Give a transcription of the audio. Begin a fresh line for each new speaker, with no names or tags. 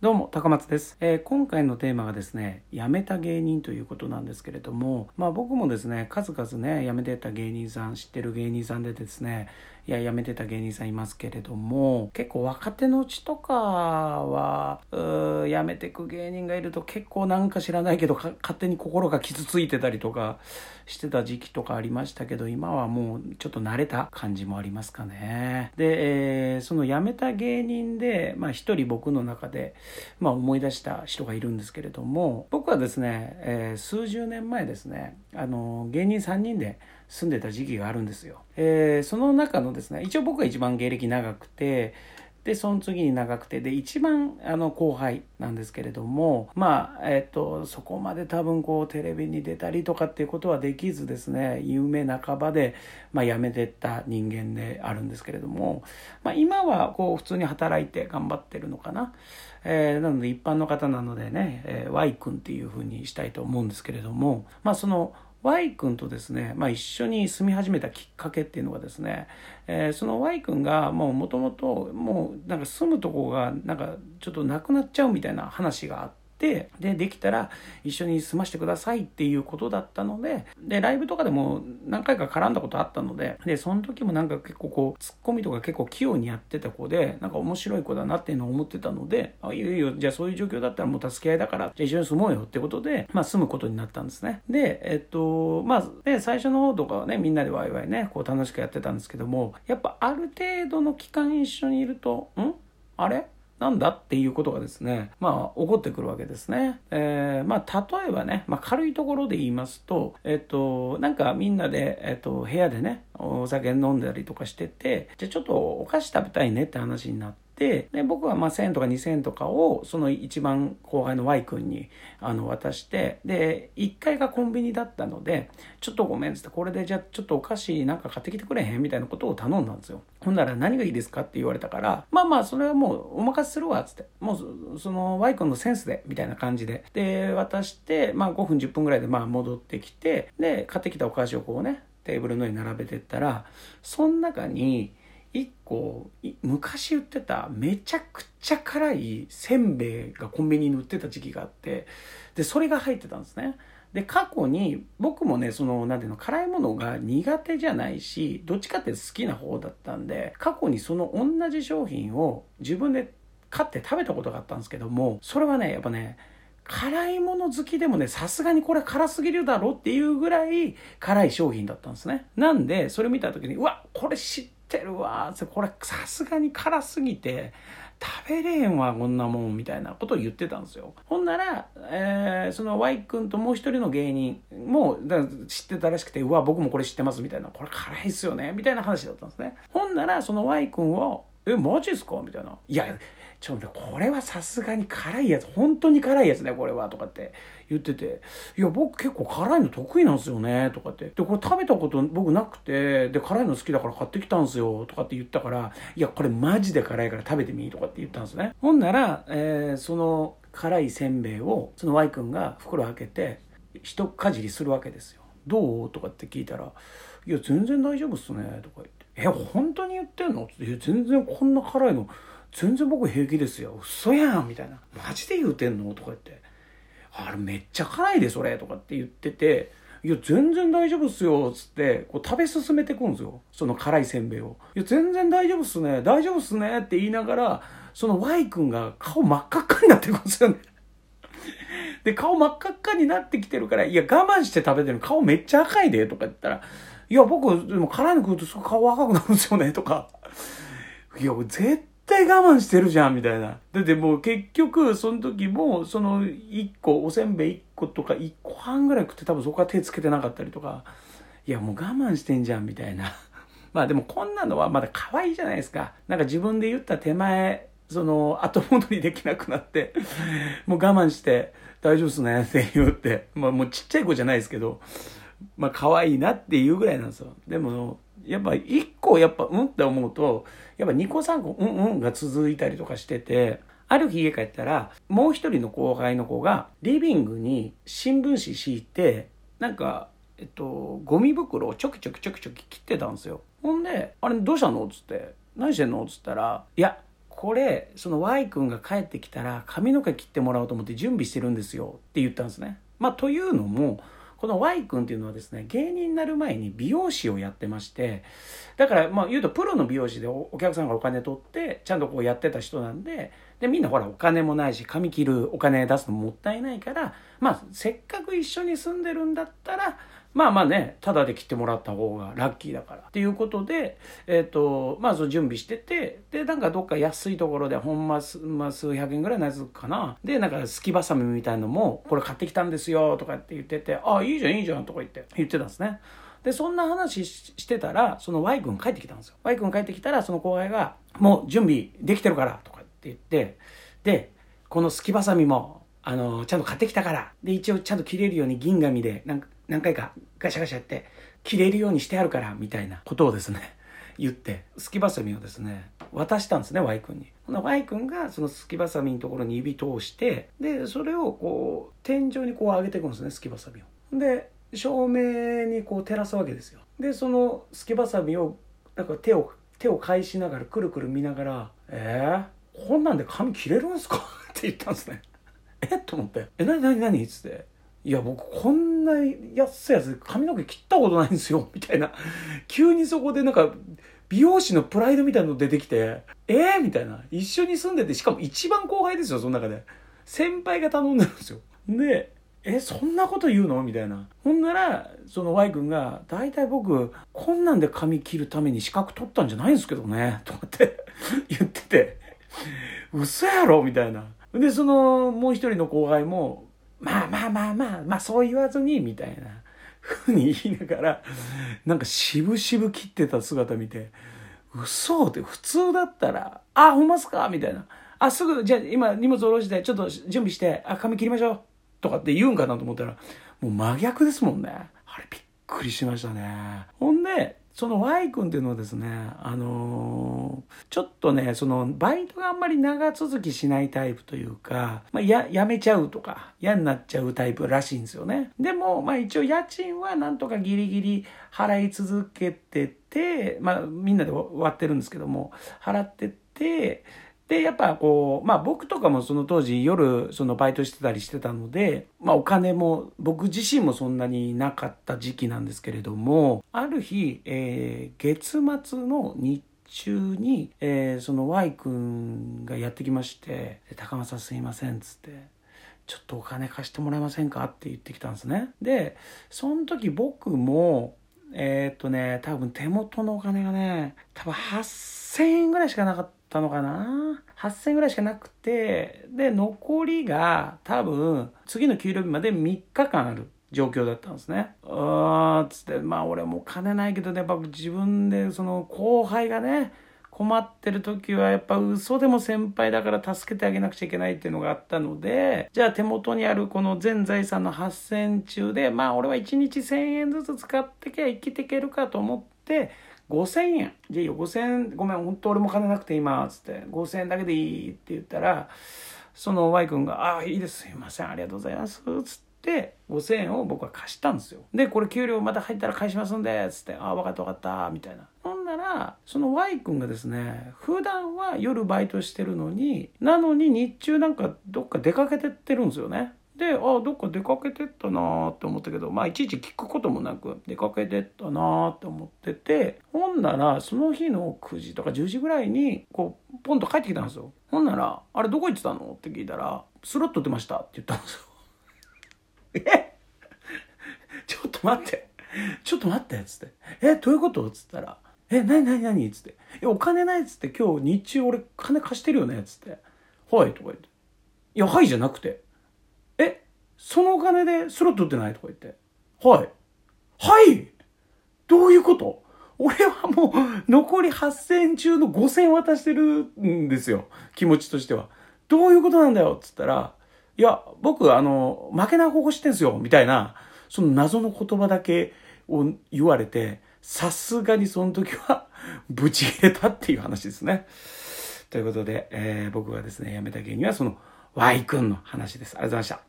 どうも、高松です、えー今回のテーマがですね、辞めた芸人ということなんですけれども、まあ僕もですね、数々ね、辞めてた芸人さん、知ってる芸人さんでですね、いや、辞めてた芸人さんいますけれども、結構若手のうちとかは、うー辞めてく芸人がいると結構なんか知らないけど、勝手に心が傷ついてたりとかしてた時期とかありましたけど、今はもうちょっと慣れた感じもありますかね。で、えーその辞めた芸人で、まあ一人僕の中で、まあ、思い出した人がいるんですけれども僕はですね、えー数十年前ですねあの芸人3人で住んでた時期があるんですよ、えーその中のですね。一応僕が一番芸歴長くてでその次に長くてで一番あの後輩なんですけれどもまあえっ、とそこまで多分こうテレビに出たりとかっていうことはできずですね夢半ばで、まあ、辞めてった人間であるんですけれども、まあ、今はこう普通に働いて頑張ってるのかな、えーなので一般の方なのでね、えー Y 君っていうふうにしたいと思うんですけれどもまあその Y 君とですね、まあ、一緒に住み始めたきっかけっていうのがですね、えーその Y 君がもともともうなんか住むとこがなんかちょっとなくなっちゃうみたいな話があって。でできたら一緒に住ましてくださいっていうことだったのででライブとかでも何回か絡んだことあったのででその時もなんか結構こうツッコミとか結構器用にやってた子でなんか面白い子だなっていうのを思ってたのであいいよいいよじゃあそういう状況だったらもう助け合いだからじゃあ一緒に住もうよってことで、まあ、住むことになったんですね。でえっとまあで最初の方とかはねみんなでワイワイねこう楽しくやってたんですけどもやっぱある程度の期間一緒にいるとん？あれ？なんだっていうことがですね、まあ、起こってくるわけですね。えーまあ、例えばね、まあ、軽いところで言いますと、えっと、なんかみんなで、えっと、部屋でね、お酒飲んだりとかしてて、じゃあちょっとお菓子食べたいねって話になって、で僕はまあ1000とか2000とかをその一番後輩の Y 君にあの渡してで1階がコンビニだったのでちょっとごめんっつってこれでじゃあちょっとお菓子なんか買ってきてくれへんみたいなことを頼んだんですよ。ほんなら何がいいですかって言われたからまあまあそれはもうお任せするわっつってもうその Y 君のセンスでみたいな感じで。で渡してまあ5分10分ぐらいでまあ戻ってきてで買ってきたお菓子をこうねテーブルの上に並べてったらその中に一個昔売ってためちゃくちゃ辛いせんべいがコンビニに売ってた時期があってでそれが入ってたんですねで過去に僕もねその何ていうの辛いものが苦手じゃないしどっちかって好きな方だったんで過去にその同じ商品を自分で買って食べたことがあったんですけどもそれはねやっぱね辛いもの好きでもね、さすがにこれ辛すぎるだろっていうぐらい辛い商品だったんですね。なんで、それ見た時に、うわ、これ知ってるわーこれさすがに辛すぎて、食べれんわ、こんなもん、みたいなことを言ってたんですよ。ほんなら、えーその Y 君ともう一人の芸人もだ知ってたらしくて、うわ、僕もこれ知ってます、みたいな。これ辛いっすよね、みたいな話だったんですね。ほんなら、その Y 君を、え、マジっすか？みたいな。いや、ちょっと、これはさすがに辛いやつ、本当に辛いやつね、これは、とかって言ってて、いや、僕結構辛いの得意なんですよね、とかって。で、これ食べたこと僕なくて、で、辛いの好きだから買ってきたんですよ、とかって言ったから、いや、これマジで辛いから食べてみ、とかって言ったんですね。ほんなら、えーその辛いせんべいを、その Y 君が袋開けて、一かじりするわけですよ。どう？とかって聞いたら、いや、全然大丈夫っすね、とか言って。え、本当に言ってんの？っていや全然こんな辛いの、全然僕平気ですよ。嘘やんみたいな。マジで言うてんの？とか言って。あれめっちゃ辛いで、それとかって言ってて、いや、全然大丈夫っすよ、つって、こう食べ進めてくんですよ。その辛いせんべいを。いや、全然大丈夫っすね、大丈夫っすねって言いながら、その Y 君が顔真っ赤っかになってくんですよね。で、顔真っ赤っかになってきてるから、いや、我慢して食べてる顔めっちゃ赤いで、とか言ったら、いや、僕、でも辛いの食うとすぐ顔赤くなるんですよね、とか。いや、絶対我慢してるじゃん、みたいな。だってもう結局、その時も、その1個、おせんべい1個とか1個半ぐらい食って多分そこから手つけてなかったりとか、いや、もう我慢してんじゃん、みたいな。まあでもこんなのはまだ可愛いじゃないですか。なんか自分で言った手前、その後戻りできなくなって、もう我慢して大丈夫っすねって言って、まあもうちっちゃい子じゃないですけど、まあ可愛いなっていうぐらいなんですよ。でも、やっぱ一個やっぱうんって思うと、やっぱ2個3個うんうんが続いたりとかしてて、ある日家帰ったら、もう一人の後輩の子がリビングに新聞紙敷いて、なんか、えっと、ゴミ袋をちょきちょきちょきちょき切ってたんですよ。ほんで、あれどうしたの？っつって、何してんの？っつったら、いや、ここれその Y 君が帰ってきたら髪の毛切ってもらおうと思って準備してるんですよって言ったんですね。まあ、というのもこの Y 君っていうのはですね芸人になる前に美容師をやってましてだからまあ言うとプロの美容師でお客さんがお金取ってちゃんとこうやってた人なんででみんなほらお金もないし髪切るお金出すのもったいないからまあせっかく一緒に住んでるんだったらまあまあね、ただで切ってもらった方がラッキーだから。っていうことで、えっ、ー、と、まあ準備してて、で、なんかどっか安いところで、ほんま、まあ、数百円ぐらいのやつかな。で、なんかすきばさみみたいのも、これ買ってきたんですよ、とかって言ってて、ああ、いいじゃん、いいじゃん、とか言って、言ってたんですね。で、そんな話してたら、その Y 君帰ってきたんですよ。Y 君帰ってきたら、その後輩が、もう準備できてるから、とかって言って、で、このすきばさみも、あの、ちゃんと買ってきたから。で、一応ちゃんと切れるように銀紙で、なんか、何回かガシャガシャやって切れるようにしてあるからみたいなことをですね 言ってすきばさみをですね渡したんですね Y 君に。ほな Y 君がそのすきばさみのところに指通してでそれをこう天井にこう上げていくんですねすきばさみを。で照明にこう照らすわけですよ。でそのすきばさみをなんか手を手を返しながらくるくる見ながら「えー、こんなんで髪切れるんすか?」って言ったんですね。え？っと思って「え何何何?」っつって。いや、僕こんな安いやつ髪の毛切ったことないんですよ、みたいな。急にそこでなんか、美容師のプライドみたいなの出てきて、えー、みたいな。一緒に住んでて、しかも一番後輩ですよ、その中で。先輩が頼んでるんですよ。で、え、そんなこと言うの？みたいな。ほんなら、その Y 君が、大体僕、こんなんで髪切るために資格取ったんじゃないんですけどね、とかって 言ってて、嘘やろ？みたいな。で、その、もう一人の後輩も、まあまあまあまあ、まあそう言わずに、みたいなふうに言いながら、なんか渋々切ってた姿見て、嘘って普通だったら、あ、ほんますかみたいな。あ、すぐ、じゃあ今荷物下ろして、ちょっと準備して、あ、髪切りましょう。とかって言うんかなと思ったら、もう真逆ですもんね。あれびっくりしましたね。ほんで、その Y 君っていうのはですね、あのー、ちょっとね、そのバイトがあんまり長続きしないタイプというか、まあ、や、やめちゃうとか、嫌になっちゃうタイプらしいんですよね。でも、まあ一応家賃はなんとかギリギリ払い続けてて、まあみんなで割ってるんですけども、払ってて、で、やっぱこう、まあ僕とかもその当時夜そのバイトしてたりしてたので、まあお金も僕自身もそんなになかった時期なんですけれども、ある日、えー、月末の日中に、えー、その Y 君がやってきまして、高松さんすいません、つって、ちょっとお金貸してもらえませんか？って言ってきたんですね。で、その時僕も、えー、っとね、多分手元のお金がね、多分8000円ぐらいしかなかった。たのかな？8000ぐらいしかなくて、で、残りが多分、次の給料日まで3日間ある状況だったんですね。うーん、つって、まあ俺も金ないけどね、やっぱ自分で、その後輩がね、困ってる時はやっぱ嘘でも先輩だから助けてあげなくちゃいけないっていうのがあったので、じゃあ手元にあるこの全財産の8000中で、まあ俺は1日1000円ずつ使ってきゃ生きていけるかと思って、5000円。じゃあいいよ、5000円、ごめん、本当俺も金なくて今、つって、5000円だけでいいって言ったら、その Y 君が、ああ、いいです、すいません、ありがとうございます、つって、5000円を僕は貸したんですよ。で、これ給料また入ったら返しますんで、つって、ああ、分かった分かった、みたいな。ほんなら、その Y 君がですね、普段は夜バイトしてるのに、なのに日中なんかどっか出かけてってるんですよね。で、ああ、どっか出かけてったなーって思ったけど、まあ、いちいち聞くこともなく、出かけてったなーって思ってて、ほんなら、その日の9時とか10時ぐらいに、こう、ポンと帰ってきたんですよ。ほんなら、あれどこ行ってたのって聞いたら、スロット出ましたって言ったんですよ。え？ちょっと待って。ちょっと待ってっ、つって。え、どういうこと？っつったら、え、なになになに？つって。え、お金ないっつって今日日中俺金貸してるよね？っつって。はい、とか言って。いや、はいじゃなくて。えそのお金でスロット売ってない？とか言って。はい。はい？どういうこと？俺はもう残り8000円中の5000円渡してるんですよ。気持ちとしては。どういうことなんだよ？っつったら、いや、僕、あの、負けない方法知ってんすよ。みたいな、その謎の言葉だけを言われて、さすがにその時は、ブチ切れたっていう話ですね。ということで、えー、僕がですね、辞めた原因はその Y 君の話です。ありがとうございました。